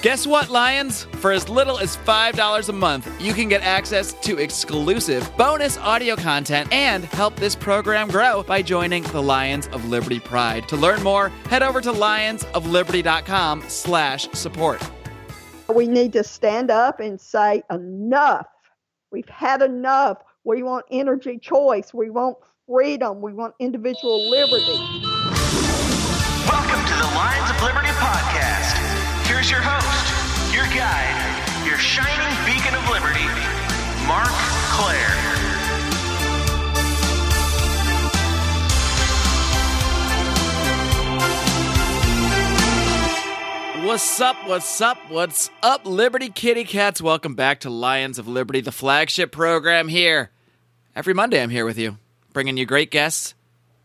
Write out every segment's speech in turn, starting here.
Guess what, Lions? For as little as $5 a month, you can get access to exclusive bonus audio content and help this program grow by joining the Lions of Liberty Pride. To learn more, head over to lionsofliberty.com slash support. We need to stand up and say enough. We've had enough. We want energy choice. We want freedom. We want individual liberty. Welcome to the Lions of Liberty podcast. Here's your host, your guide, your shining beacon of liberty, Marc Clair. What's up? What's up? What's up, Liberty Kitty Cats? Welcome back to Lions of Liberty, the flagship program here. Every Monday, I'm here with you, bringing you great guests,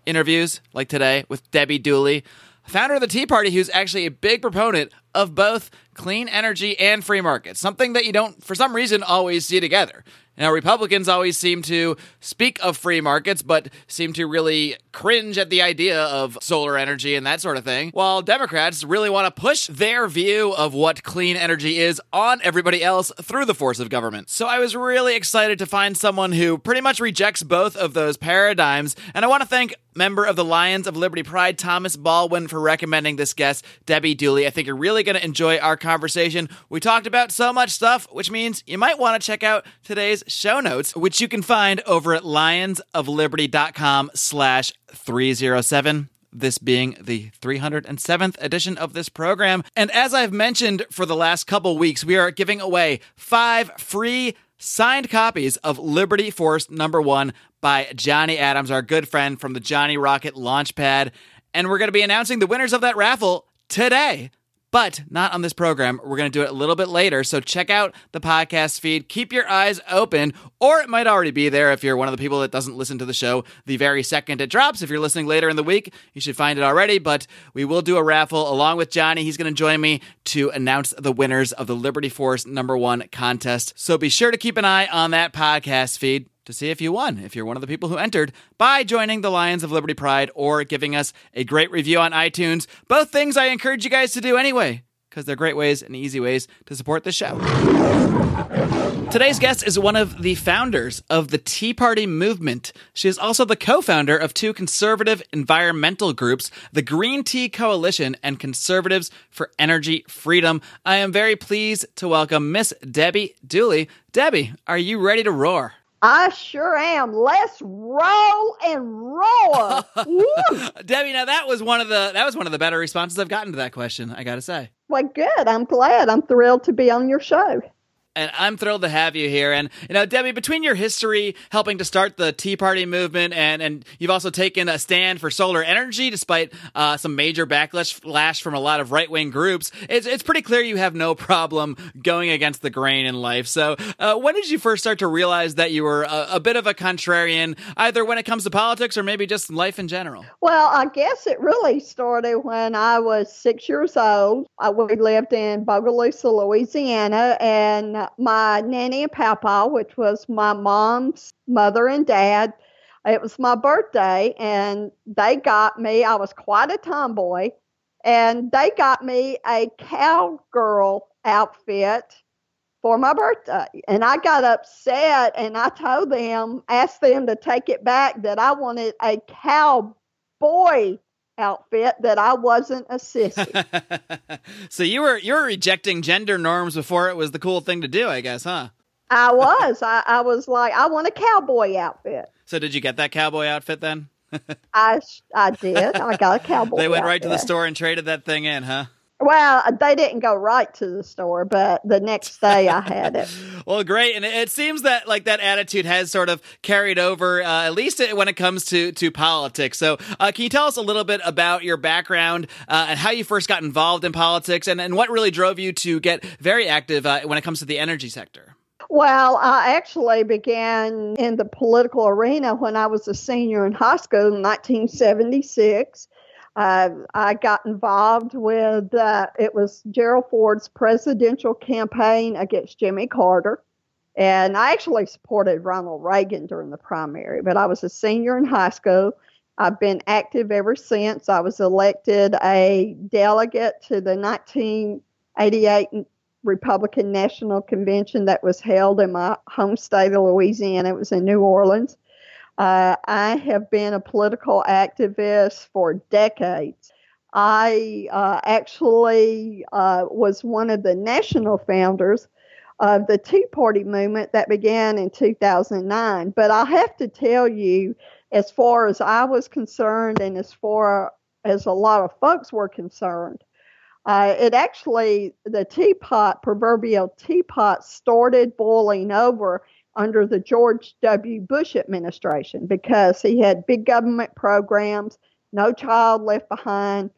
interviews like today with Debbie Dooley, founder of the Tea Party, who's actually a big proponent of both clean energy and free markets, something that you don't, for some reason, always see together. Now, Republicans always seem to speak of free markets, but seem to really cringe at the idea of solar energy and that sort of thing, while Democrats really want to push their view of what clean energy is on everybody else through the force of government. So I was really excited to find someone who pretty much rejects both of those paradigms, and I want to thank member of the Lions of Liberty Pride, Thomas Baldwin, for recommending this guest, Debbie Dooley. I think you're really going to enjoy our conversation. We talked about so much stuff, which means you might want to check out today's show notes, which you can find over at lionsofliberty.com slash 307 this being the 307th edition of this program. And as I've mentioned for the last couple weeks, we are giving away five free signed copies of Liberty Force number one by Johnny Adams, our good friend from the Johnny Rocket Launchpad. And we're going to be announcing the winners of that raffle today but not on this program. We're going to do it a little bit later. So check out the podcast feed. Keep your eyes open, or it might already be there if you're one of the people that doesn't listen to the show the very second it drops. If you're listening later in the week, you should find it already. But we will do a raffle along with Johnny. He's going to join me to announce the winners of the Liberty Force number one contest. So be sure to keep an eye on that podcast feed to see if you won, if you're one of the people who entered, by joining the Lions of Liberty Pride or giving us a great review on iTunes. Both things I encourage you guys to do anyway, because they're great ways and easy ways to support the show. Today's guest is one of the founders of the Tea Party movement. She is also the co founder of two conservative environmental groups, the Green Tea Coalition and Conservatives for Energy Freedom. I am very pleased to welcome Miss Debbie Dooley. Debbie, are you ready to roar? I sure am. Let's roll and roar. Debbie, now that was one of the that was one of the better responses I've gotten to that question, I gotta say. Well, good. I'm glad. I'm thrilled to be on your show and I'm thrilled to have you here. And you know, Debbie, between your history helping to start the Tea Party movement, and and you've also taken a stand for solar energy, despite uh, some major backlash from a lot of right wing groups, it's it's pretty clear you have no problem going against the grain in life. So, uh, when did you first start to realize that you were a, a, bit of a contrarian, either when it comes to politics or maybe just life in general? Well, I guess it really started when I was six years old. I, we lived in Bogalusa, Louisiana, and my nanny and papa, which was my mom's mother and dad. It was my birthday, and they got me. I was quite a tomboy, and they got me a cowgirl outfit for my birthday. And I got upset, and I told them, asked them to take it back, that I wanted a cowboy outfit that I wasn't a sissy. so you were you were rejecting gender norms before it was the cool thing to do, I guess, huh? I was. I, I was like, I want a cowboy outfit. So did you get that cowboy outfit then? I I did. I got a cowboy. they went outfit. right to the store and traded that thing in, huh? Well, they didn't go right to the store, but the next day I had it. well, great, and it seems that like that attitude has sort of carried over, uh, at least when it comes to to politics. So, uh, can you tell us a little bit about your background uh, and how you first got involved in politics, and, and what really drove you to get very active uh, when it comes to the energy sector? Well, I actually began in the political arena when I was a senior in high school in 1976. Uh, I got involved with uh, it was Gerald Ford's presidential campaign against Jimmy Carter. And I actually supported Ronald Reagan during the primary, but I was a senior in high school. I've been active ever since. I was elected a delegate to the 1988 Republican National Convention that was held in my home state of Louisiana. It was in New Orleans. Uh, I have been a political activist for decades. I uh, actually uh, was one of the national founders of the Tea Party movement that began in 2009. But I have to tell you, as far as I was concerned, and as far as a lot of folks were concerned, uh, it actually, the teapot, proverbial teapot, started boiling over under the George W. Bush administration because he had big government programs, no child left behind,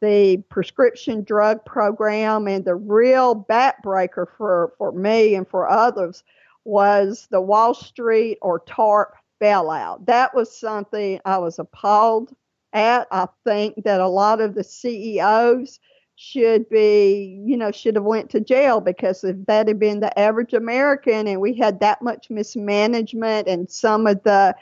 the prescription drug program, and the real backbreaker for, for me and for others was the Wall Street or TARP bailout. That was something I was appalled at. I think that a lot of the CEOs should be, you know, should have went to jail because if that had been the average American and we had that much mismanagement and some of the,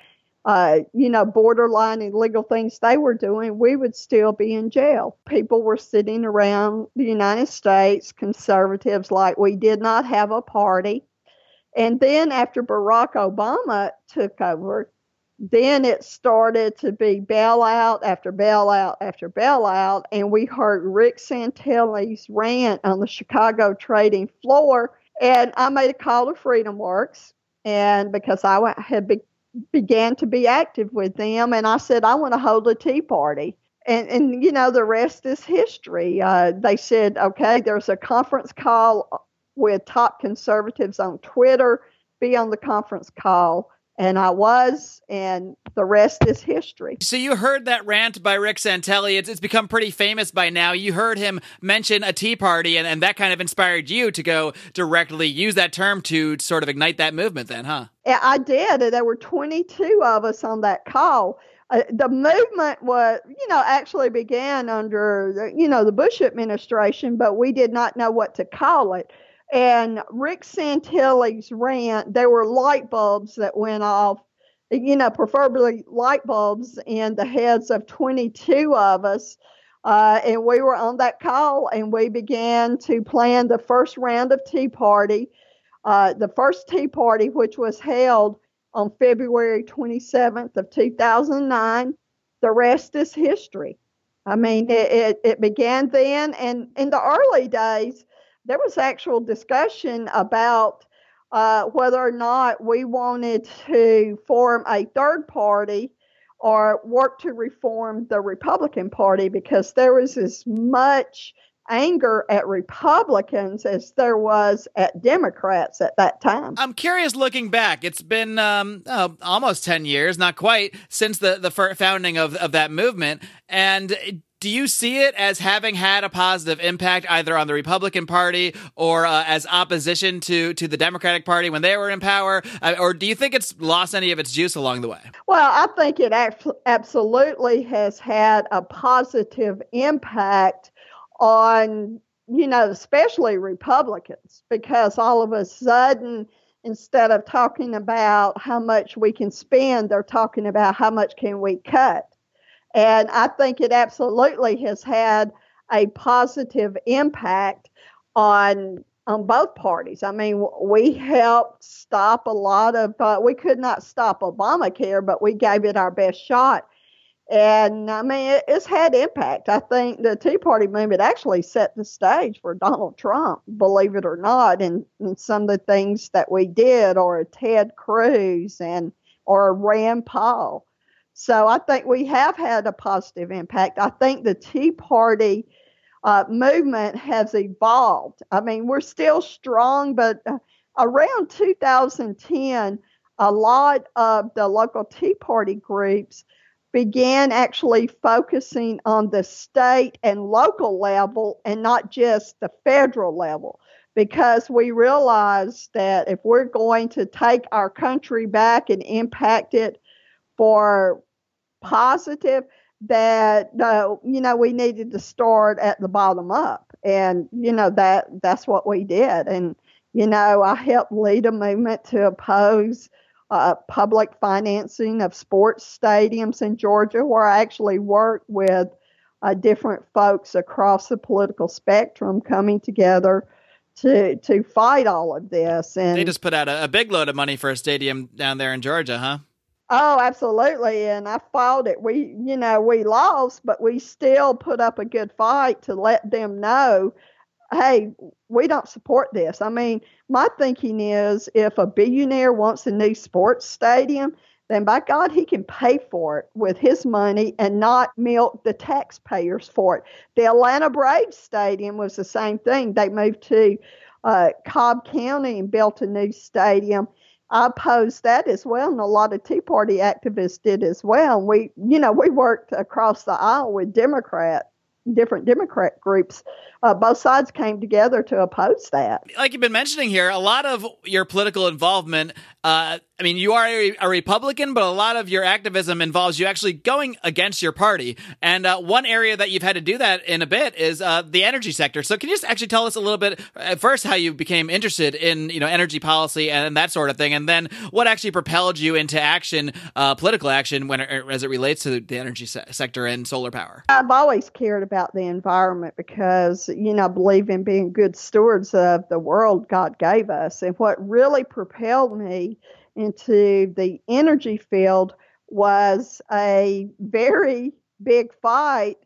uh, you know, borderline illegal things they were doing, we would still be in jail. People were sitting around the United States, conservatives, like we did not have a party. And then after Barack Obama took over, then it started to be bailout after bailout after bailout, and we heard Rick Santelli's rant on the Chicago trading floor. And I made a call to Freedom Works, and because I had be, began to be active with them, and I said I want to hold a tea party. And, and you know the rest is history. Uh, they said, okay, there's a conference call with top conservatives on Twitter. Be on the conference call and I was, and the rest is history. So you heard that rant by Rick Santelli. It's, it's become pretty famous by now. You heard him mention a Tea Party, and, and that kind of inspired you to go directly use that term to sort of ignite that movement, then, huh? Yeah, I did. There were 22 of us on that call. Uh, the movement was, you know, actually began under, you know, the Bush administration, but we did not know what to call it. And Rick Santelli's rant, there were light bulbs that went off, you know, preferably light bulbs in the heads of 22 of us. Uh, and we were on that call and we began to plan the first round of Tea Party. Uh, the first Tea Party, which was held on February 27th of 2009. The rest is history. I mean, it, it, it began then, and in the early days, there was actual discussion about uh, whether or not we wanted to form a third party or work to reform the Republican Party because there was as much anger at Republicans as there was at Democrats at that time. I'm curious looking back. It's been um, oh, almost 10 years, not quite, since the, the founding of, of that movement. And do you see it as having had a positive impact either on the Republican Party or uh, as opposition to to the Democratic Party when they were in power, uh, or do you think it's lost any of its juice along the way? Well, I think it absolutely has had a positive impact on you know especially Republicans because all of a sudden instead of talking about how much we can spend, they're talking about how much can we cut. And I think it absolutely has had a positive impact on on both parties. I mean, we helped stop a lot of. Uh, we could not stop Obamacare, but we gave it our best shot. And I mean, it, it's had impact. I think the Tea Party movement actually set the stage for Donald Trump, believe it or not, and, and some of the things that we did, or Ted Cruz and or Rand Paul. So I think we have had a positive impact. I think the Tea Party uh, movement has evolved. I mean, we're still strong, but uh, around 2010, a lot of the local Tea Party groups began actually focusing on the state and local level and not just the federal level because we realized that if we're going to take our country back and impact it for positive that uh, you know we needed to start at the bottom up and you know that that's what we did and you know i helped lead a movement to oppose uh, public financing of sports stadiums in georgia where i actually worked with uh, different folks across the political spectrum coming together to to fight all of this. And they just put out a, a big load of money for a stadium down there in Georgia, huh? Oh, absolutely. And I fought it. We, you know, we lost, but we still put up a good fight to let them know, hey, we don't support this. I mean, my thinking is if a billionaire wants a new sports stadium, then by God, he can pay for it with his money and not milk the taxpayers for it. The Atlanta Braves Stadium was the same thing. They moved to uh, Cobb County and built a new stadium. I opposed that as well, and a lot of Tea Party activists did as well. We, you know, we worked across the aisle with Democrat, different Democrat groups uh, both sides came together to oppose that. Like you've been mentioning here, a lot of your political involvement. Uh, I mean, you are a, a, Republican, but a lot of your activism involves you actually going against your party. And uh, one area that you've had to do that in a bit is uh, the energy sector. So, can you just actually tell us a little bit at first how you became interested in you know energy policy and that sort of thing, and then what actually propelled you into action, uh, political action, when as it relates to the energy se- sector and solar power? I've always cared about the environment because you know, believe in being good stewards of the world God gave us. And what really propelled me into the energy field was a very big fight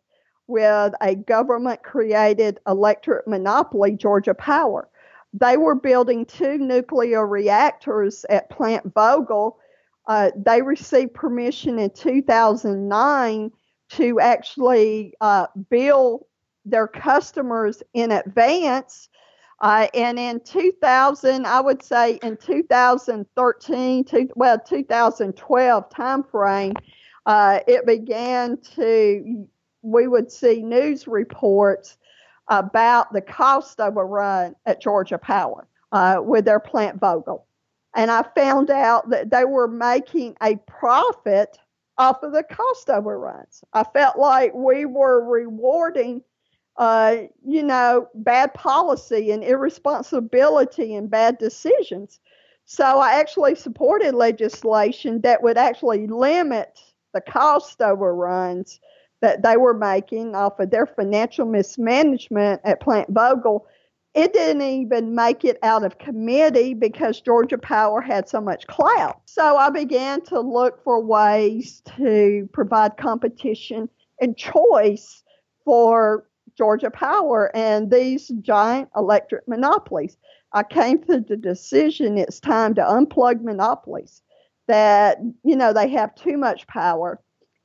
with a government created electric monopoly, Georgia Power. They were building two nuclear reactors at Plant Vogtle. Uh, they received permission in 2009 to actually uh, build their customers in advance. Uh, and in 2000, I would say in 2013, to, well, 2012 timeframe, uh, it began to, we would see news reports about the cost overrun at Georgia Power uh, with their plant Vogtle. And I found out that they were making a profit off of the cost overruns. I felt like we were rewarding uh, you know, bad policy and irresponsibility and bad decisions. So I actually supported legislation that would actually limit the cost overruns that they were making off of their financial mismanagement at Plant Vogtle. It didn't even make it out of committee because Georgia Power had so much clout. So I began to look for ways to provide competition and choice for Georgia Power and these giant electric monopolies. I came to the decision it's time to unplug monopolies, that, you know, they have too much power.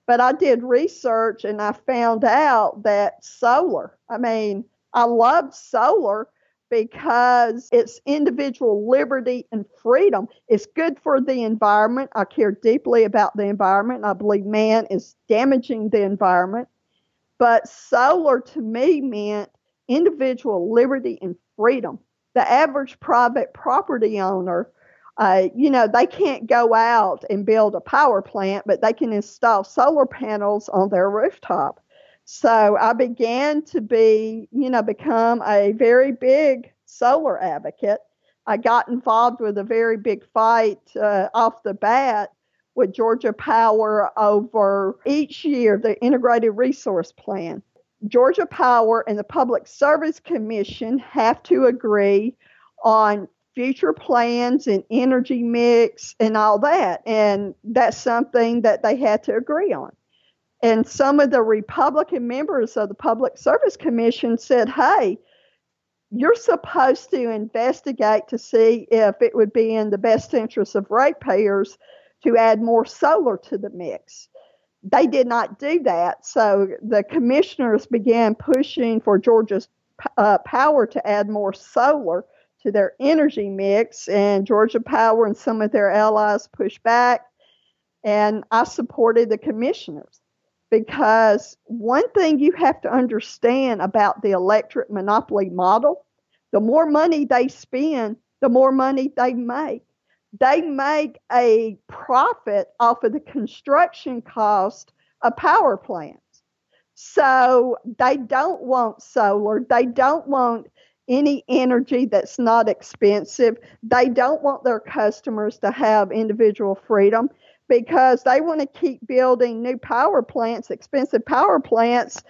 But I did research and I found out that solar, I mean, I love solar because it's individual liberty and freedom. It's good for the environment. I care deeply about the environment. I believe man is damaging the environment. But solar to me meant individual liberty and freedom. The average private property owner, uh, you know, they can't go out and build a power plant, but they can install solar panels on their rooftop. So I began to be, you know, become a very big solar advocate. I got involved with a very big fight uh, off the bat with Georgia Power over each year the integrated resource plan. Georgia Power and the Public Service Commission have to agree on future plans and energy mix and all that. And that's something that they had to agree on. And some of the Republican members of the Public Service Commission said, hey, you're supposed to investigate to see if it would be in the best interest of ratepayers to add more solar to the mix. They did not do that. So the commissioners began pushing for Georgia's uh, power to add more solar to their energy mix, and Georgia Power and some of their allies pushed back. And I supported the commissioners because one thing you have to understand about the electric monopoly model the more money they spend, the more money they make they make a profit off of the construction cost of power plants. So they don't want solar. They don't want any energy that's not expensive. They don't want their customers to have individual freedom because they want to keep building new power plants, expensive power plants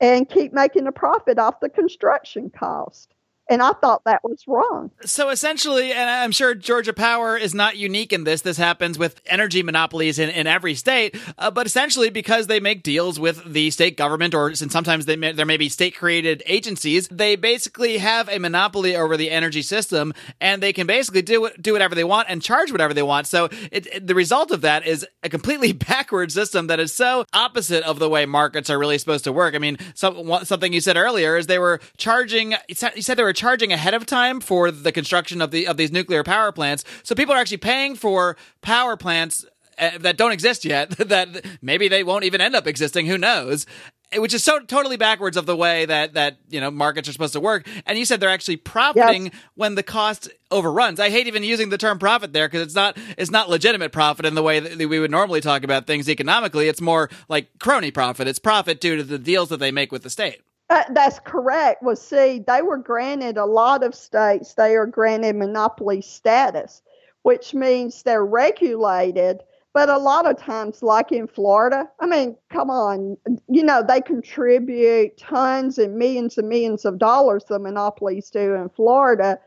and keep making a profit off the construction cost. And I thought that was wrong. So essentially, and I'm sure Georgia Power is not unique in this. This happens with energy monopolies in, in every state. Uh, but essentially, because they make deals with the state government, or and sometimes they may, there may be state created agencies, they basically have a monopoly over the energy system, and they can basically do do whatever they want and charge whatever they want. So it, it, the result of that is a completely backward system that is so opposite of the way markets are really supposed to work. I mean, some, something you said earlier is they were charging. You said they were charging ahead of time for the construction of the of these nuclear power plants. So people are actually paying for power plants uh, that don't exist yet. that maybe they won't even end up existing. Who knows? Which is so totally backwards of the way that that you know markets are supposed to work. And you said they're actually profiting yes. when the cost overruns. I hate even using the term profit there because it's not it's not legitimate profit in the way that we would normally talk about things economically. It's more like crony profit. It's profit due to the deals that they make with the state. That's correct. Well, see, they were granted a lot of states, they are granted monopoly status, which means they're regulated. But a lot of times, like in Florida, I mean, come on, you know, they contribute tons and millions and millions of dollars, the monopolies do in Florida,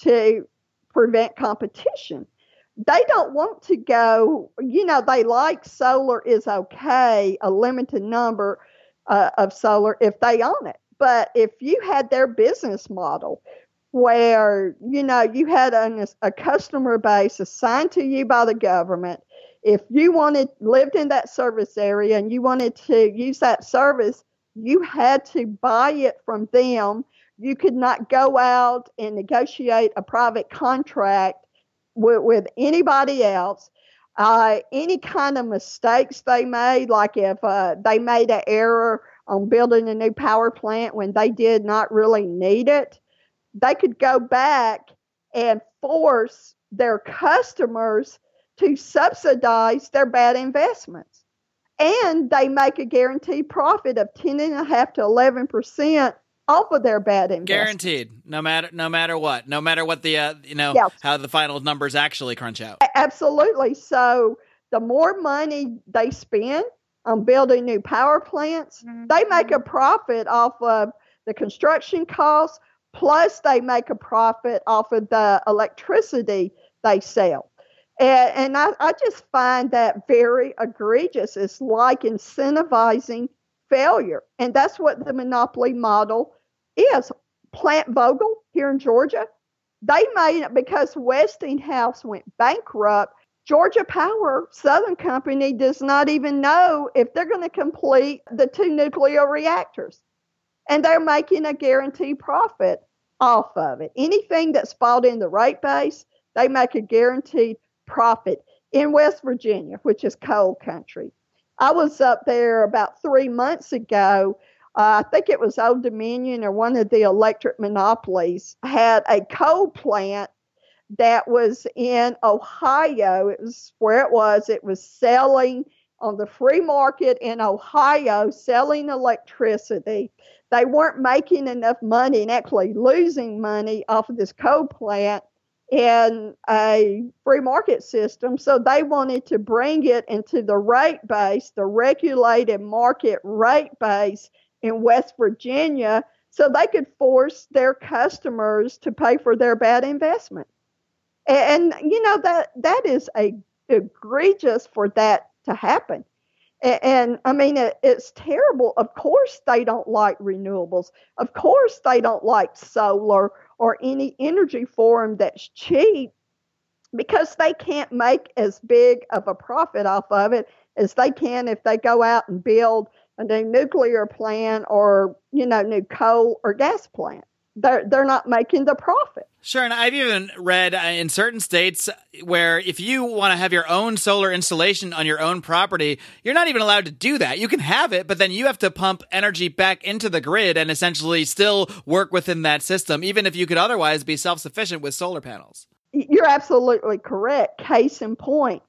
to prevent competition. They don't want to go, you know, they like solar is okay, a limited number uh, of solar if they own it. But if you had their business model where, you know, you had a, a customer base assigned to you by the government, if you wanted lived in that service area and you wanted to use that service, you had to buy it from them. You could not go out and negotiate a private contract with, with anybody else uh, any kind of mistakes they made, like if uh, they made an error on building a new power plant when they did not really need it, they could go back and force their customers to subsidize their bad investments. And they make a guaranteed profit of 10.5 to 11% off of their bad investment. Guaranteed, no matter no matter what, no matter what the uh, you know yes. how the final numbers actually crunch out. Absolutely. So the more money they spend on building new power plants, mm-hmm. they make a profit off of the construction costs. Plus, they make a profit off of the electricity they sell. And, and I, I just find that very egregious. It's like incentivizing failure. And that's what the monopoly model is. Plant Vogtle here in Georgia, they made it because Westinghouse went bankrupt. Georgia Power Southern Company does not even know if they're going to complete the two nuclear reactors. And they're making a guaranteed profit off of it. Anything that's bought in the rate base, they make a guaranteed profit in West Virginia, which is coal country. I was up there about three months ago. Uh, I think it was Old Dominion or one of the electric monopolies had a coal plant that was in Ohio. It was where it was. It was selling on the free market in Ohio, selling electricity. They weren't making enough money and actually losing money off of this coal plant in a free market system. So they wanted to bring it into the rate base, the regulated market rate base in West Virginia, so they could force their customers to pay for their bad investment. And, and you know that that is a egregious for that to happen. And, and I mean, it, it's terrible. Of course, they don't like renewables. Of course, they don't like solar or any energy form that's cheap because they can't make as big of a profit off of it as they can if they go out and build a new nuclear plant or you know new coal or gas plant they're they're not making the profit Sure, and I've even read uh, in certain states where if you want to have your own solar installation on your own property, you're not even allowed to do that. You can have it, but then you have to pump energy back into the grid and essentially still work within that system, even if you could otherwise be self sufficient with solar panels. You're absolutely correct. Case in point,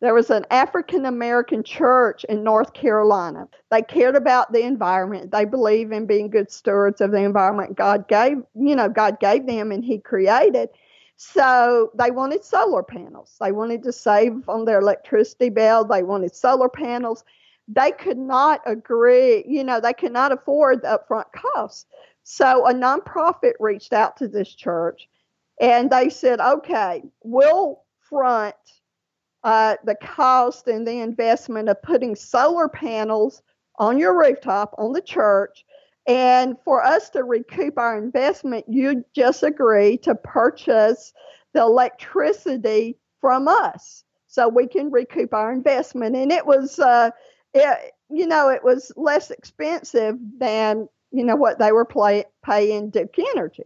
there was an African American church in North Carolina. They cared about the environment. They believe in being good stewards of the environment God gave, you know, God gave them and He created. So they wanted solar panels. They wanted to save on their electricity bill. They wanted solar panels. they could not agree, you know, they could not afford the upfront costs. So a nonprofit reached out to this church and they said, okay, we'll front uh, the cost and the investment of putting solar panels on your rooftop on the church. And for us to recoup our investment, you just agree to purchase the electricity from us so we can recoup our investment. And it was, uh, it, you know, it was less expensive than, you know, what they were play, paying Duke Energy.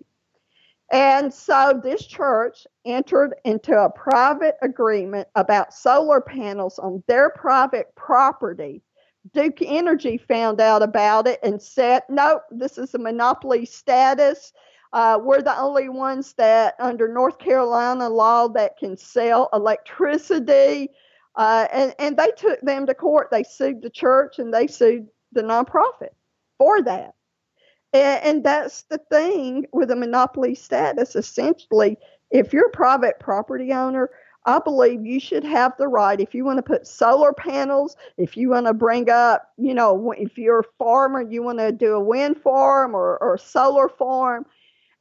And so this church entered into a private agreement about solar panels on their private property. Duke Energy found out about it and said, nope, this is a monopoly status. Uh, we're the only ones that, under North Carolina law, that can sell electricity. Uh, and, and they took them to court. They sued the church and they sued the nonprofit for that. And, and that's the thing with a monopoly status. Essentially, if you're a private property owner, I believe you should have the right if you want to put solar panels, if you want to bring up, you know, if you're a farmer, you want to do a wind farm or, or a solar farm,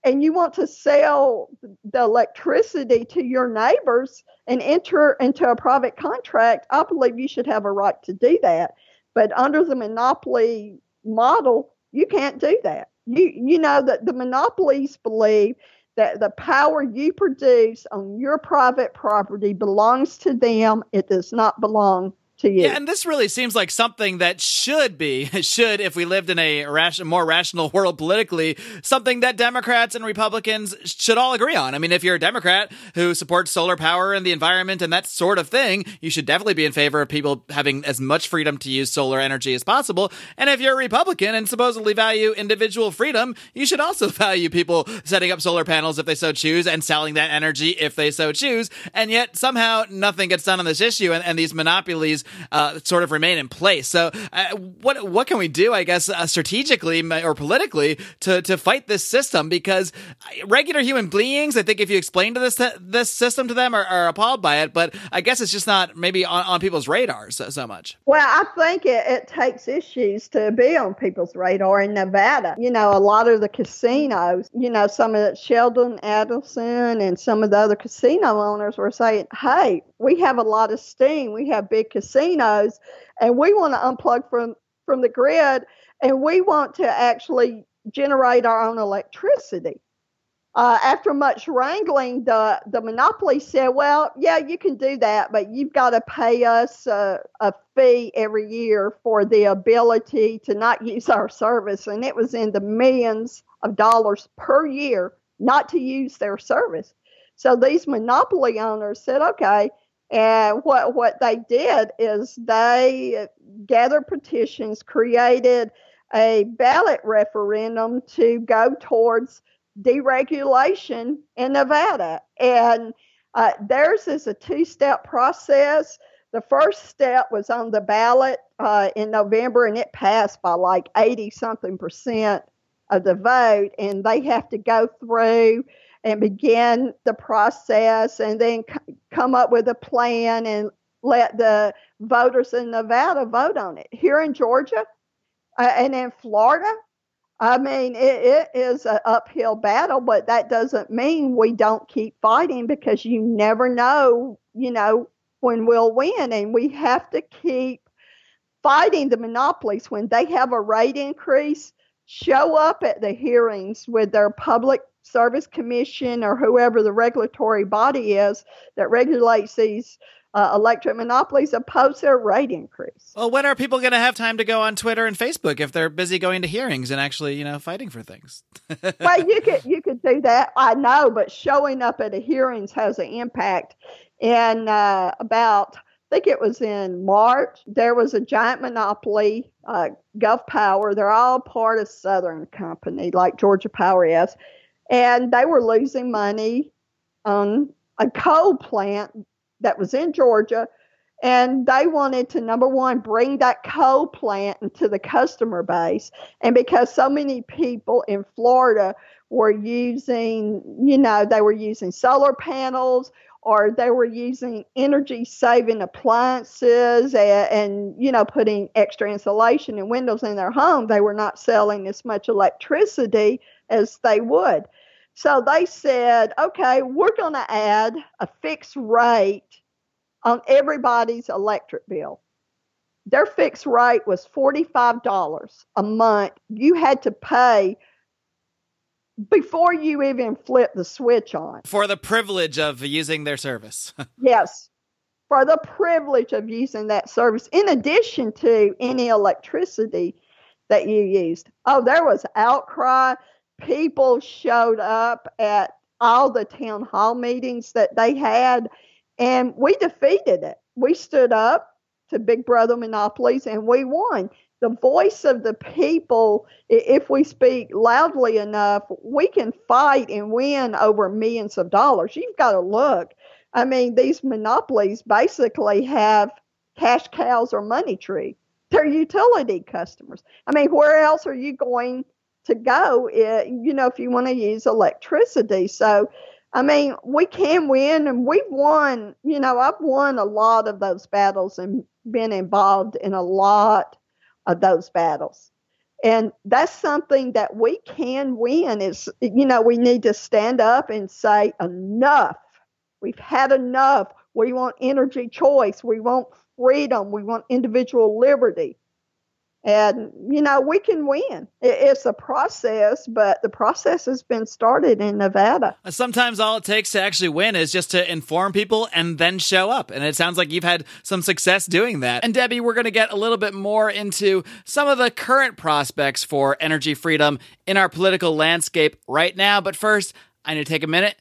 and you want to sell the electricity to your neighbors and enter into a private contract, I believe you should have a right to do that. But under the monopoly model, you can't do that. You you know that the monopolies believe that the power you produce on your private property belongs to them. It does not belong to you. Yeah, and this really seems like something that should be, should, if we lived in a ration, more rational world politically, something that Democrats and Republicans should all agree on. I mean, if you're a Democrat who supports solar power and the environment and that sort of thing, you should definitely be in favor of people having as much freedom to use solar energy as possible. And if you're a Republican and supposedly value individual freedom, you should also value people setting up solar panels if they so choose and selling that energy if they so choose. And yet somehow nothing gets done on this issue and, and these monopolies uh, sort of remain in place. So, uh, what what can we do? I guess uh, strategically or politically to to fight this system because regular human beings, I think, if you explain to this this system to them, are, are appalled by it. But I guess it's just not maybe on, on people's radars so, so much. Well, I think it, it takes issues to be on people's radar in Nevada. You know, a lot of the casinos, you know, some of Sheldon Adelson and some of the other casino owners were saying, "Hey, we have a lot of steam. We have big casinos." and we want to unplug from from the grid and we want to actually generate our own electricity. Uh, after much wrangling, the, the monopoly said, well, yeah, you can do that, but you've got to pay us a, a fee every year for the ability to not use our service. And it was in the millions of dollars per year not to use their service. So these monopoly owners said, okay, and what what they did is they gathered petitions, created a ballot referendum to go towards deregulation in Nevada. And uh, theirs is a two step process. The first step was on the ballot uh, in November and it passed by like 80 something percent of the vote. And they have to go through and begin the process and then c- come up with a plan and let the voters in Nevada vote on it. Here in Georgia uh, and in Florida, I mean, it, it is an uphill battle, but that doesn't mean we don't keep fighting because you never know, you know, when we'll win. And we have to keep fighting the monopolies. When they have a rate increase, show up at the hearings with their public service commission or whoever the regulatory body is that regulates these uh, electric monopolies oppose their rate increase. Well, when are people going to have time to go on Twitter and Facebook if they're busy going to hearings and actually, you know, fighting for things? well, you could you could do that. I know, but showing up at the hearings has an impact. And uh, about, I think it was in March, there was a giant monopoly, uh, Gulf Power. They're all part of Southern Company, like Georgia Power is and they were losing money on a coal plant that was in Georgia. And they wanted to, number one, bring that coal plant into the customer base. And because so many people in Florida were using, you know, they were using solar panels or they were using energy saving appliances and, and, you know putting extra insulation and windows in their home they were not selling as much electricity as they would. So they said okay we're going to add a fixed rate on everybody's electric bill. Their fixed rate was $45 a month. You had to pay before you even flip the switch on. For the privilege of using their service. yes. For the privilege of using that service, in addition to any electricity that you used. Oh, there was outcry. People showed up at all the town hall meetings that they had, and we defeated it. We stood up to Big Brother monopolies and we won the voice of the people, if we speak loudly enough, we can fight and win over millions of dollars. You've got to look. I mean, these monopolies basically have cash cows or money tree. They're utility customers. I mean, where else are you going to go, eh, you know, if you want to use electricity? So, I mean, we can win, and we've won. You know, I've won a lot of those battles and been involved in a lot of those battles. And that's something that we can win is, you know, we need to stand up and say, enough. We've had enough. We want energy choice. We want freedom. We want individual liberty and you know we can win. It's a process but the process has been started in nevada. Uh, sometimes all it takes to actually win is just to inform people and then show up. And it sounds like you've had some success doing that. And debbie we're going to get a little bit more into some of the current prospects for energy freedom in our political landscape right now. But first i need to take a minute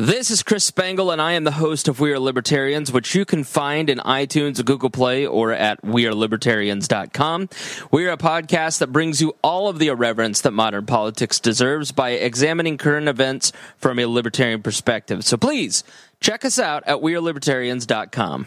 This is Chris Spangle, and I am the host of We Are Libertarians, which you can find in iTunes, Google Play, or at WeAreLibertarians.com. We are a podcast that brings you all of the irreverence that modern politics deserves by examining current events from a libertarian perspective. So please check us out at WeAreLibertarians.com.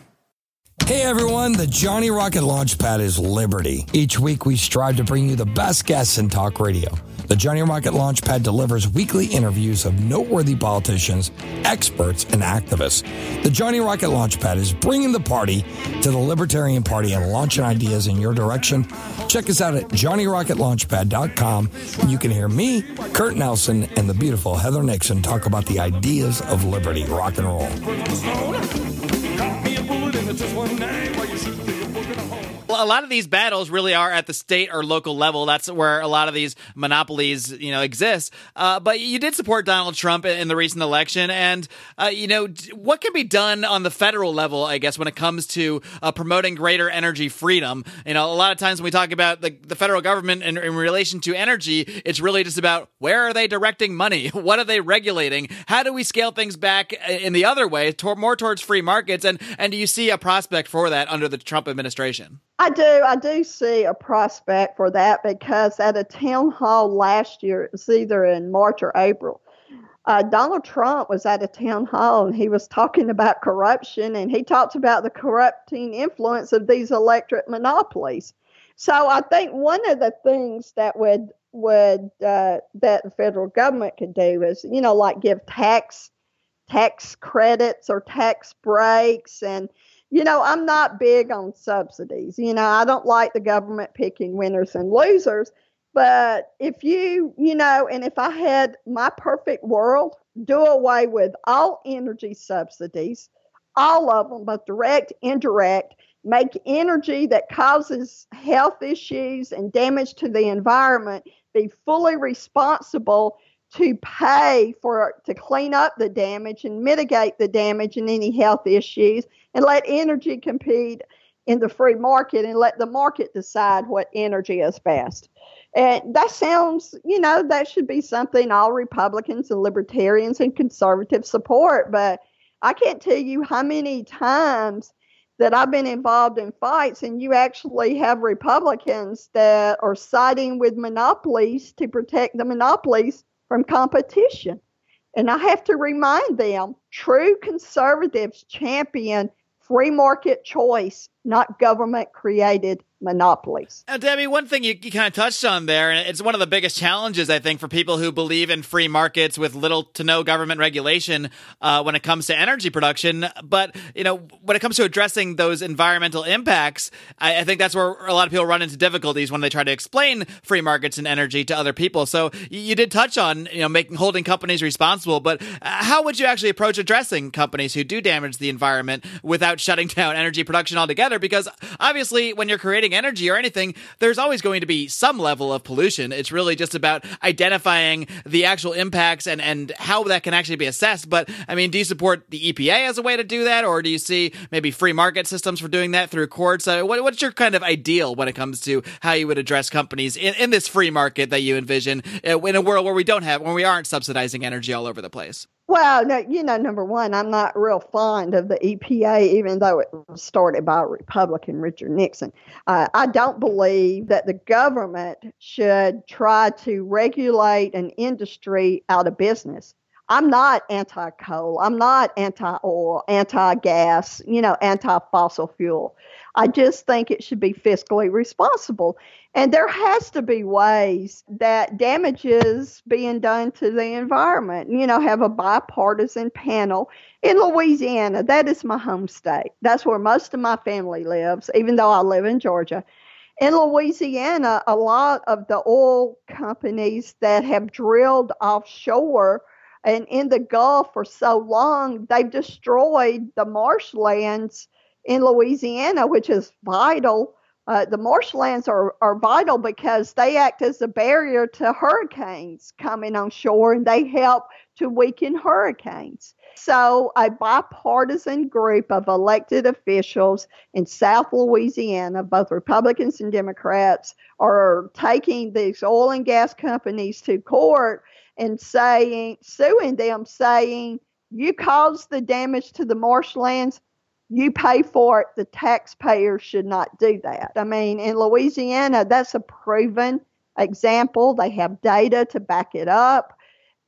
Hey everyone, the Johnny Rocket Launchpad is Liberty. Each week we strive to bring you the best guests in talk radio. The Johnny Rocket Launchpad delivers weekly interviews of noteworthy politicians, experts, and activists. The Johnny Rocket Launchpad is bringing the party to the Libertarian Party and launching ideas in your direction. Check us out at johnnyrocketlaunchpad.com. You can hear me, Kurt Nelson, and the beautiful Heather Nixon talk about the ideas of liberty, rock and roll a lot of these battles really are at the state or local level. That's where a lot of these monopolies, you know, exist. Uh, but you did support Donald Trump in the recent election, and uh, you know what can be done on the federal level, I guess, when it comes to uh, promoting greater energy freedom. You know, a lot of times when we talk about the, the federal government in, in relation to energy, it's really just about where are they directing money, what are they regulating, how do we scale things back in the other way, more towards free markets, and and do you see a prospect for that under the Trump administration? I do. I do see a prospect for that because at a town hall last year, it was either in March or April, uh, Donald Trump was at a town hall and he was talking about corruption and he talked about the corrupting influence of these electric monopolies. So I think one of the things that would would uh, that the federal government could do is you know like give tax tax credits or tax breaks and you know, I'm not big on subsidies. You know, I don't like the government picking winners and losers. But if you, you know, and if I had my perfect world, do away with all energy subsidies, all of them, both direct, indirect, make energy that causes health issues and damage to the environment be fully responsible to pay for to clean up the damage and mitigate the damage and any health issues and let energy compete in the free market and let the market decide what energy is best. And that sounds, you know, that should be something all Republicans and libertarians and conservatives support. But I can't tell you how many times that I've been involved in fights, and you actually have Republicans that are siding with monopolies to protect the monopolies from competition. And I have to remind them true conservatives champion free market choice, not government created monopolies. Now, Debbie, one thing you, you kind of touched on there, and it's one of the biggest challenges, I think, for people who believe in free markets with little to no government regulation uh, when it comes to energy production. But, you know, when it comes to addressing those environmental impacts, I, I think that's where a lot of people run into difficulties when they try to explain free markets and energy to other people. So you, you did touch on, you know, making holding companies responsible, but uh, how would you actually approach addressing companies who do damage the environment without shutting down energy production altogether? Because obviously, when you're creating energy or anything, there's always going to be some level of pollution. It's really just about identifying the actual impacts and, and how that can actually be assessed. But I mean, do you support the EPA as a way to do that? Or do you see maybe free market systems for doing that through courts? Uh, what, what's your kind of ideal when it comes to how you would address companies in, in this free market that you envision uh, in a world where we don't have, when we aren't subsidizing energy all over the place? Well, no, you know, number one, I'm not real fond of the EPA, even though it was started by Republican Richard Nixon. Uh, I don't believe that the government should try to regulate an industry out of business. I'm not anti coal. I'm not anti oil, anti gas, you know, anti fossil fuel. I just think it should be fiscally responsible. And there has to be ways that damages being done to the environment. You know, have a bipartisan panel in Louisiana. That is my home state. That's where most of my family lives, even though I live in Georgia. In Louisiana, a lot of the oil companies that have drilled offshore and in the Gulf for so long, they've destroyed the marshlands in Louisiana, which is vital uh, the marshlands are, are vital because they act as a barrier to hurricanes coming on shore and they help to weaken hurricanes. So, a bipartisan group of elected officials in South Louisiana, both Republicans and Democrats, are taking these oil and gas companies to court and saying, suing them, saying, You caused the damage to the marshlands you pay for it. The taxpayer should not do that. I mean, in Louisiana, that's a proven example. They have data to back it up.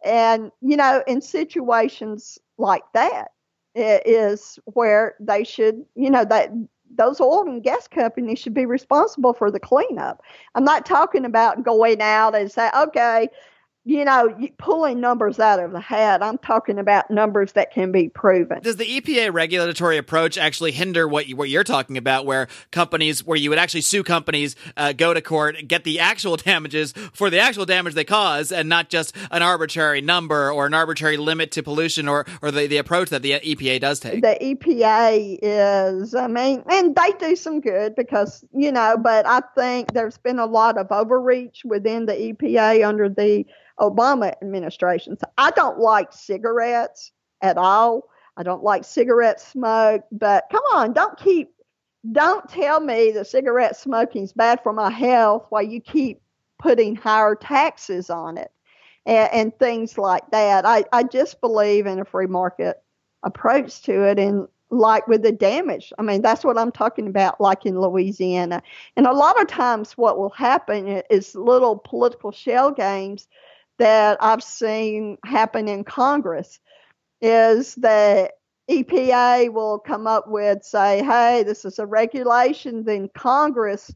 And, you know, in situations like that, it is where they should, you know, that those oil and gas companies should be responsible for the cleanup. I'm not talking about going out and say, okay, you know, pulling numbers out of the hat. I'm talking about numbers that can be proven. Does the EPA regulatory approach actually hinder what you, what you're talking about, where companies, where you would actually sue companies, uh, go to court, get the actual damages for the actual damage they cause, and not just an arbitrary number or an arbitrary limit to pollution, or or the, the approach that the EPA does take? The EPA is, I mean, and they do some good because you know, but I think there's been a lot of overreach within the EPA under the Obama administration. So I don't like cigarettes at all. I don't like cigarette smoke, but come on, don't keep don't tell me that cigarette smoking is bad for my health while you keep putting higher taxes on it and, and things like that. I, I just believe in a free market approach to it and like with the damage. I mean, that's what I'm talking about, like in Louisiana. And a lot of times, what will happen is little political shell games that I've seen happen in Congress is that EPA will come up with, say, hey, this is a regulation, then Congress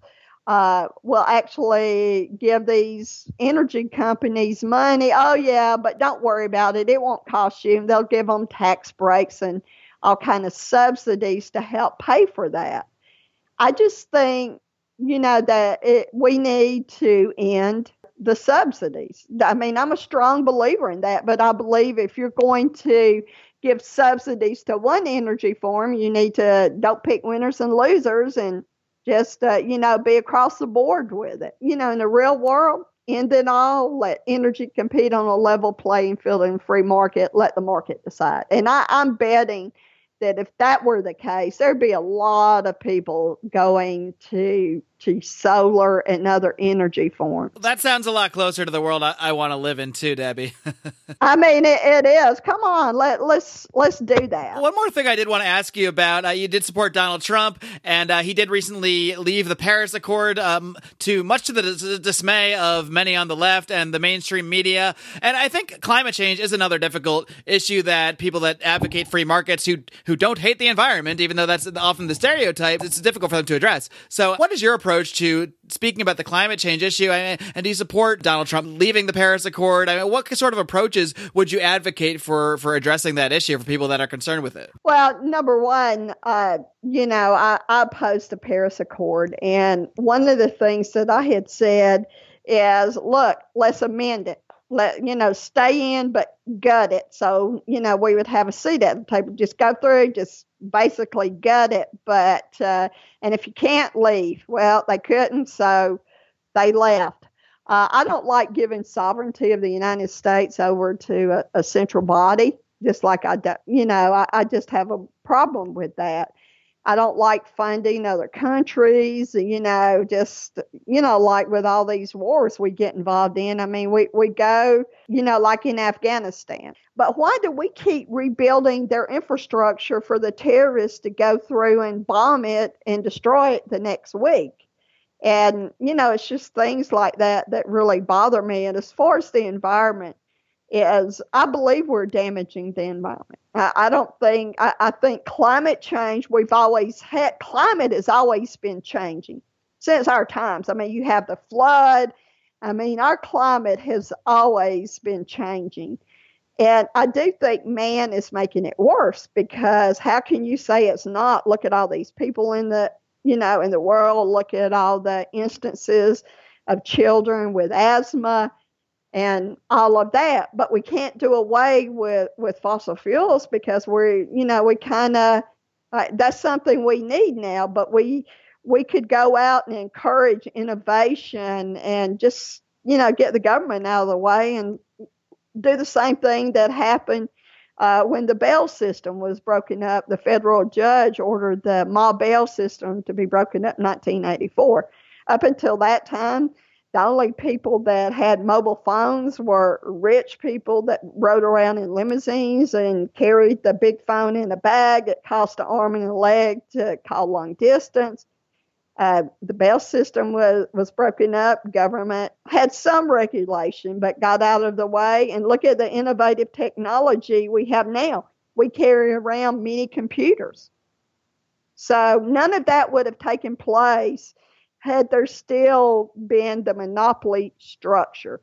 uh, will actually give these energy companies money. Oh, yeah, but don't worry about it. It won't cost you. They'll give them tax breaks and all kind of subsidies to help pay for that. I just think, you know, that it, we need to end the subsidies. I mean, I'm a strong believer in that, but I believe if you're going to give subsidies to one energy form, you need to don't pick winners and losers and just uh, you know be across the board with it. You know, in the real world, end it all. Let energy compete on a level playing field in free market. Let the market decide. And I, I'm betting that if that were the case, there'd be a lot of people going to to solar and other energy forms. That sounds a lot closer to the world I, I want to live in too, Debbie. I mean, it, it is. Come on, let let's let's do that. One more thing I did want to ask you about: uh, you did support Donald Trump, and uh, he did recently leave the Paris Accord, um, to much to the dis- dismay of many on the left and the mainstream media. And I think climate change is another difficult issue that people that advocate free markets who who don't hate the environment, even though that's often the stereotype, it's difficult for them to address. So, what is your approach to speaking about the climate change issue? And, and do you support Donald Trump leaving the Paris Accord? I mean, what sort of approaches would you advocate for for addressing that issue for people that are concerned with it? Well, number one, uh, you know, I, I opposed the Paris Accord, and one of the things that I had said is, look, let's amend it let you know stay in but gut it so you know we would have a seat at the table just go through just basically gut it but uh, and if you can't leave well they couldn't so they left. Uh, i don't like giving sovereignty of the united states over to a, a central body just like i do, you know I, I just have a problem with that I don't like funding other countries, you know, just, you know, like with all these wars we get involved in. I mean, we, we go, you know, like in Afghanistan. But why do we keep rebuilding their infrastructure for the terrorists to go through and bomb it and destroy it the next week? And, you know, it's just things like that that really bother me. And as far as the environment, is I believe we're damaging the environment. I, I don't think, I, I, think climate change, we've always had, climate has always been changing since our times. I mean, you have the flood. I mean, our climate has always been changing. And I do think man is making it worse because how can you say it's not? Look at all these people in the, you know, in the world. Look at all the instances of children with asthma and all of that. But we can't do away with, with fossil fuels because we're, you know, we kind of, uh, that's something we need now, but we, we could go out and encourage innovation and just, you know, get the government out of the way and do the same thing that happened uh, when the Bell system was broken up. The federal judge ordered the Ma Bell system to be broken up in 1984. Up until that time, the only people that had mobile phones were rich people that rode around in limousines and carried the big phone in a bag. It cost an arm and a leg to call long distance. Uh, the Bell system was, was broken up. Government had some regulation, but got out of the way. And look at the innovative technology we have now. We carry around mini computers. So none of that would have taken place had there still been the monopoly structure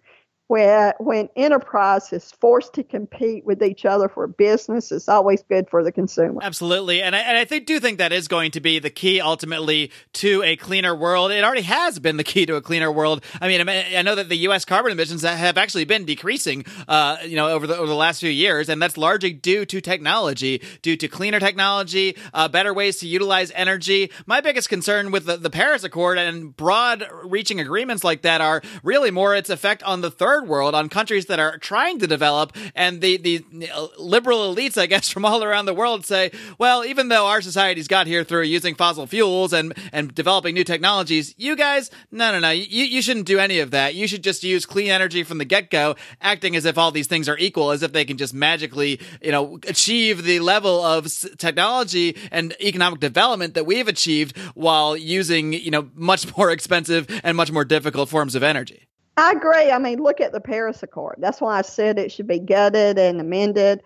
where when enterprise is forced to compete with each other for business, it's always good for the consumer. Absolutely, and I, and I think, do think that is going to be the key ultimately to a cleaner world. It already has been the key to a cleaner world. I mean, I know that the U.S. carbon emissions have actually been decreasing, uh, you know, over the over the last few years, and that's largely due to technology, due to cleaner technology, uh, better ways to utilize energy. My biggest concern with the, the Paris Accord and broad-reaching agreements like that are really more its effect on the third third world, on countries that are trying to develop, and the the uh, liberal elites, I guess, from all around the world say, well, even though our societies got here through using fossil fuels and and developing new technologies, you guys, no, no, no, you you shouldn't do any of that. You should just use clean energy from the get go, acting as if all these things are equal, as if they can just magically, you know, achieve the level of technology and economic development that we've achieved while using, you know, much more expensive and much more difficult forms of energy. I agree. I mean, look at the Paris Accord. That's why I said it should be gutted and amended.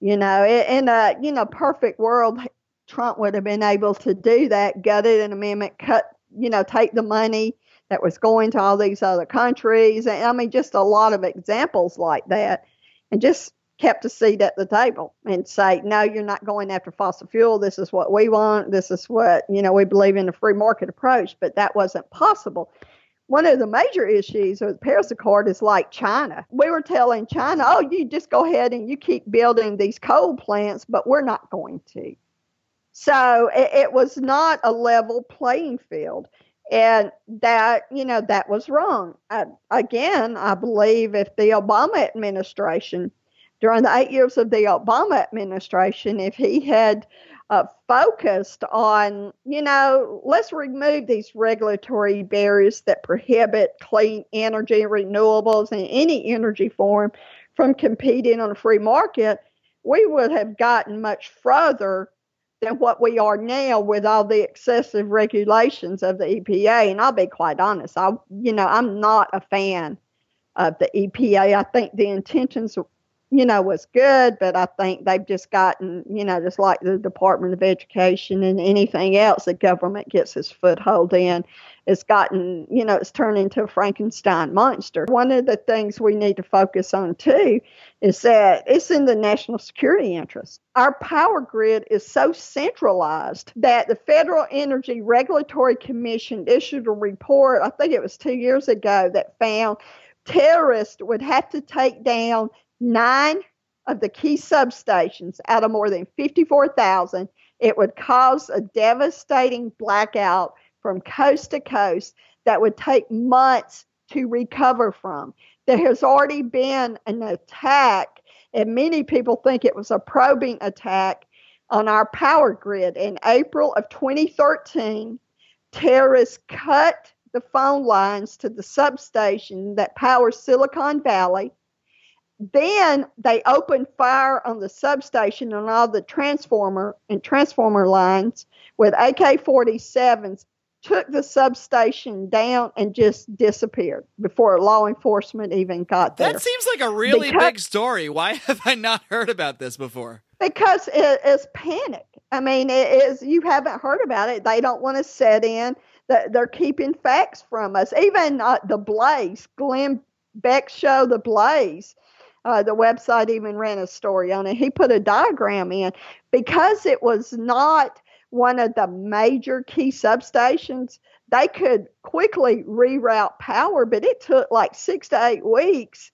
You know, in a you know perfect world, Trump would have been able to do that, gut gutted an amendment, cut you know, take the money that was going to all these other countries. And I mean, just a lot of examples like that, and just kept a seat at the table and say, no, you're not going after fossil fuel. This is what we want. This is what, you know, we believe in a free market approach, but that wasn't possible one of the major issues with Paris Accord is like China. We were telling China, oh, you just go ahead and you keep building these coal plants, but we're not going to. So it, it was not a level playing field. And that, you know, that was wrong. I, again, I believe if the Obama administration, during the eight years of the Obama administration, if he had uh, focused on, you know, let's remove these regulatory barriers that prohibit clean energy, renewables, and any energy form from competing on a free market, we would have gotten much further than what we are now with all the excessive regulations of the EPA. And I'll be quite honest, I, you know, I'm not a fan of the EPA. I think the intentions you know, was good, but I think they've just gotten, you know, just like the Department of Education and anything else the government gets its foothold in, it's gotten, you know, it's turned into a Frankenstein monster. One of the things we need to focus on too is that it's in the national security interest. Our power grid is so centralized that the Federal Energy Regulatory Commission issued a report, I think it was two years ago, that found terrorists would have to take down nine of the key substations out of more than 54,000, it would cause a devastating blackout from coast to coast that would take months to recover from. There has already been an attack, and many people think it was a probing attack on our power grid. In April of 2013, terrorists cut the phone lines to the substation that powers Silicon Valley then they opened fire on the substation and all the transformer and transformer lines with AK 47s, took the substation down and just disappeared before law enforcement even got there. That seems like a really because, big story. Why have I not heard about this before? Because it is panic. I mean, it is you haven't heard about it. They don't want to set in. They're keeping facts from us. Even uh, the Blaze, Glenn Beck show, The Blaze uh, the website even ran a story on it. He put a diagram in because it was not one of the major key substations. They could quickly reroute power, but it took like six to eight weeks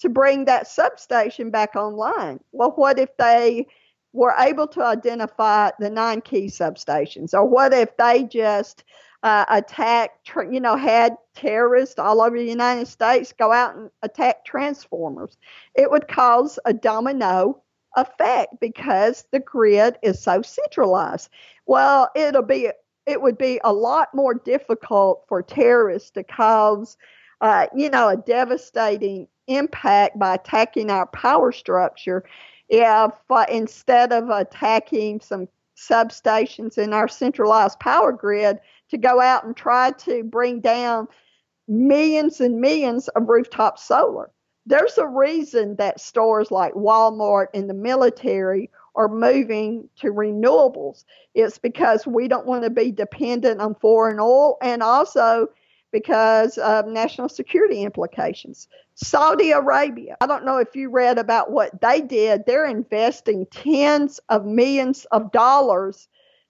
to bring that substation back online. Well, what if they were able to identify the nine key substations? Or what if they just uh, attack, you know, had terrorists all over the United States go out and attack transformers. It would cause a domino effect because the grid is so centralized. Well, it'll be it would be a lot more difficult for terrorists to cause, uh, you know, a devastating impact by attacking our power structure if uh, instead of attacking some substations in our centralized power grid, to go out and try to bring down millions and millions of rooftop solar. There's a reason that stores like Walmart and the military are moving to renewables. It's because we don't want to be dependent on foreign oil and also because of national security implications. Saudi Arabia, I don't know if you read about what they did. They're investing tens of millions of dollars.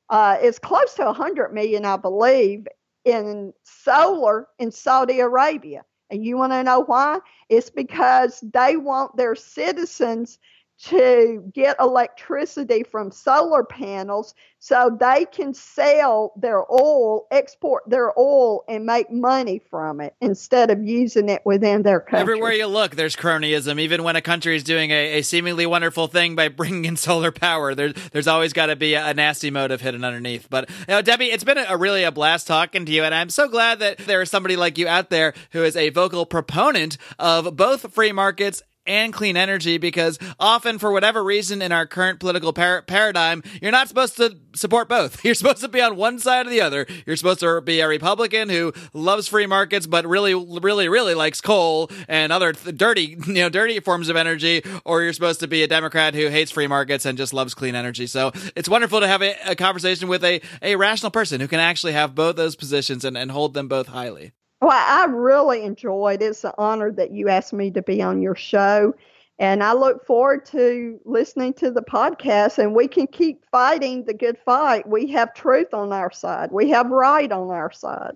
Uh, it's close to 100 million, I believe, in solar in Saudi Arabia. And you want to know why? It's because they want their citizens to get electricity from solar panels so they can sell their oil, export their oil, and make money from it instead of using it within their country. Everywhere you look, there's cronyism. Even when a country is doing a, a seemingly wonderful thing by bringing in solar power, there, there's always got to be a, a, nasty motive hidden underneath. But you know, Debbie, it's been a, a really a blast talking to you, and I'm so glad that there is somebody like you out there who is a vocal proponent of both free markets and clean energy because often for whatever reason in our current political par- paradigm you're not supposed to support both. You're supposed to be on one side or the other. You're supposed to be a republican who loves free markets but really really really likes coal and other th- dirty you know dirty forms of energy or you're supposed to be a democrat who hates free markets and just loves clean energy. So it's wonderful to have a, a conversation with a, a rational person who can actually have both those positions and, and hold them both highly well, I really enjoyed it. It's an honor that you asked me to be on your show. And I look forward to listening to the podcast and we can keep fighting the good fight. We have truth on our side. We have right on our side.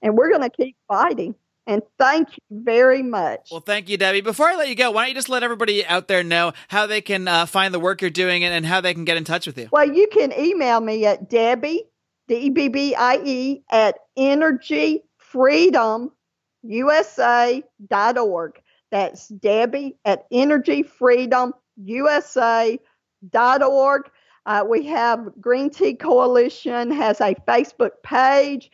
And we're going to keep fighting. And thank you very much. Well, thank you, Debbie. Before I let you go, why don't you just let everybody out there know how they can uh, find the work you're doing and, and how they can get in touch with you? Well, you can email me at Debbie, D E B B I E, at energy freedomusa.org. That's Debbie at energyfreedomusa.org. Uh, we have Green Tea Coalition has a Facebook page,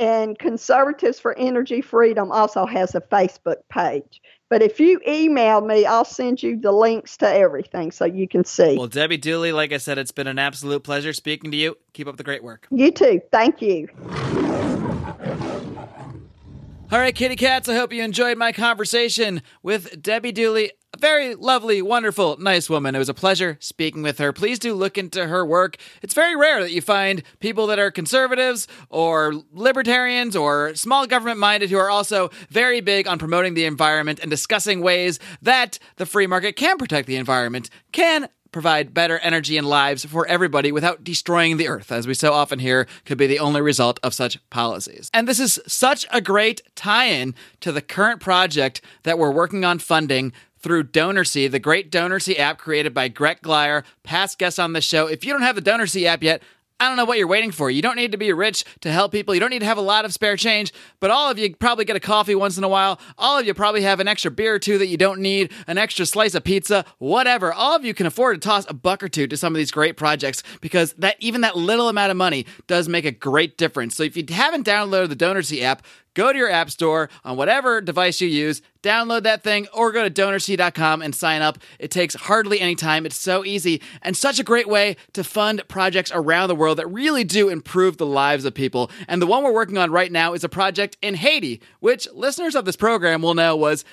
and Conservatives for Energy Freedom also has a Facebook page. But if you email me, I'll send you the links to everything so you can see. Well, Debbie Dooley, like I said, it's been an absolute pleasure speaking to you. Keep up the great work. You too. Thank you. All right, kitty cats, I hope you enjoyed my conversation with Debbie Dooley. A very lovely, wonderful, nice woman. It was a pleasure speaking with her. Please do look into her work. It's very rare that you find people that are conservatives or libertarians or small government minded who are also very big on promoting the environment and discussing ways that the free market can protect the environment, can provide better energy and lives for everybody without destroying the earth, as we so often hear could be the only result of such policies. And this is such a great tie in to the current project that we're working on funding through DonorSee, the great DonorSee app created by Gret Glyer, past guest on the show. If you don't have the DonorSee app yet, I don't know what you're waiting for. You don't need to be rich to help people. You don't need to have a lot of spare change, but all of you probably get a coffee once in a while. All of you probably have an extra beer or two that you don't need, an extra slice of pizza, whatever. All of you can afford to toss a buck or two to some of these great projects because that even that little amount of money does make a great difference. So if you haven't downloaded the DonorSee app, go to your app store on whatever device you use, download that thing, or go to donorsee.com and sign up. It takes hardly any time. It's so easy and such a great way to fund projects around the world that really do improve the lives of people. And the one we're working on right now is a project in Haiti, which listeners of this program will know was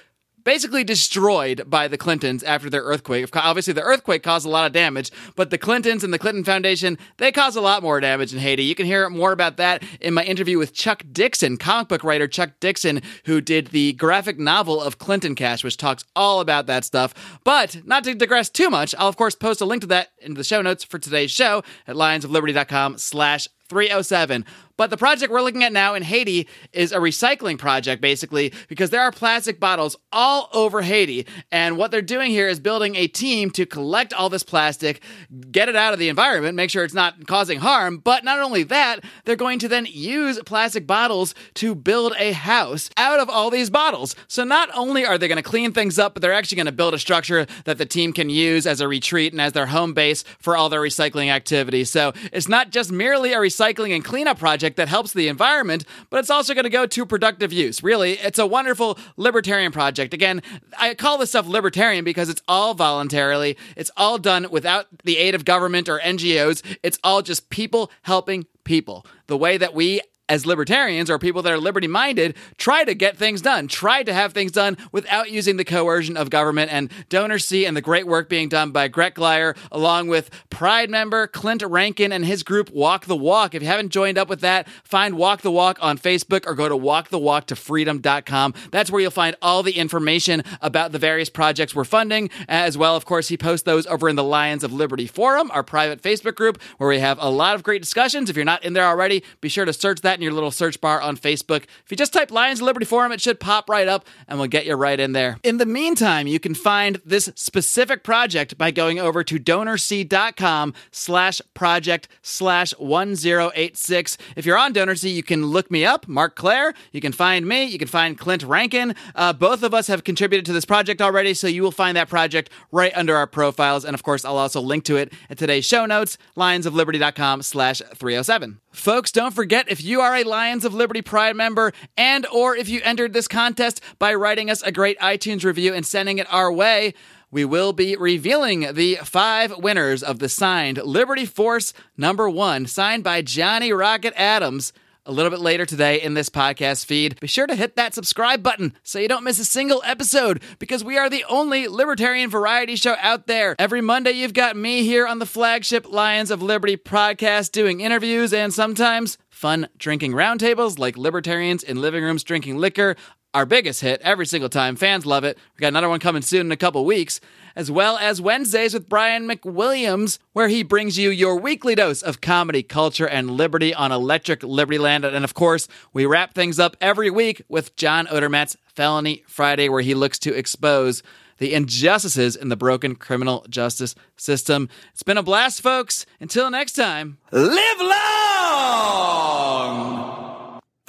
basically destroyed by the Clintons after their earthquake. Obviously, the earthquake caused a lot of damage, but the Clintons and the Clinton Foundation, they caused a lot more damage in Haiti. You can hear more about that in my interview with Chuck Dixon, comic book writer Chuck Dixon, who did the graphic novel of Clinton Cash, which talks all about that stuff. But not to digress too much, I'll of course post a link to that in the show notes for today's show at lionsofliberty.com slash 307. But the project we're looking at now in Haiti is a recycling project, basically, because there are plastic bottles all over Haiti. And what they're doing here is building a team to collect all this plastic, get it out of the environment, make sure it's not causing harm. But not only that, they're going to then use plastic bottles to build a house out of all these bottles. So not only are they going to clean things up, but they're actually going to build a structure that the team can use as a retreat and as their home base for all their recycling activities. So it's not just merely a recycling and cleanup project that helps the environment, but it's also going to go to productive use. Really, it's a wonderful libertarian project. Again, I call this stuff libertarian because it's all voluntarily, it's all done without the aid of government or NGOs. It's all just people helping people. The way that we as libertarians or people that are liberty minded try to get things done, try to have things done without using the coercion of government. And DonorSee and the great work being done by Gret Glyer, along with Pride member Clint Rankin and his group Walk the Walk. If you haven't joined up with that, find Walk the Walk on Facebook or go to walkthewalktofreedom.com. That's where you'll find all the information about the various projects we're funding. As well, of course, he posts those over in the Lions of Liberty Forum, our private Facebook group, where we have a lot of great discussions. If you're not in there already, be sure to search that in your little search bar on Facebook. If you just type Lions of Liberty Forum, it should pop right up and we'll get you right in there. In the meantime, you can find this specific project by going over to donorsee.com slash project slash 1086. If you're on DonorSee, you can look me up, Marc Clair. You can find me. You can find Clint Rankin. Uh, both of us have contributed to this project already, so you will find that project right under our profiles. And of course, I'll also link to it at today's show notes, lionsofliberty.com slash 307. Folks, don't forget if you are a Lions of Liberty Pride member and or if you entered this contest by writing us a great iTunes review and sending it our way, we will be revealing the five winners of the signed Liberty Force number 1 signed by Johnny Rocket Adams a little bit later today in this podcast feed. Be sure to hit that subscribe button so you don't miss a single episode because we are the only libertarian variety show out there. Every Monday, you've got me here on the flagship Lions of Liberty podcast doing interviews and sometimes fun drinking roundtables like libertarians in living rooms drinking liquor. Our biggest hit every single time. Fans love it. We got another one coming soon in a couple weeks as well as Wednesdays with Brian McWilliams, where he brings you your weekly dose of comedy, culture, and liberty on Electric Liberty Land. And of course, we wrap things up every week with John Odermatt's Felony Friday, where he looks to expose the injustices in the broken criminal justice system. It's been a blast, folks. Until next time, live long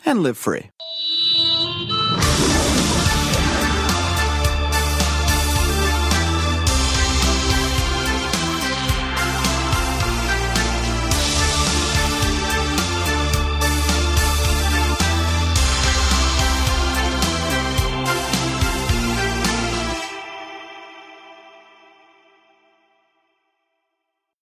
and live free.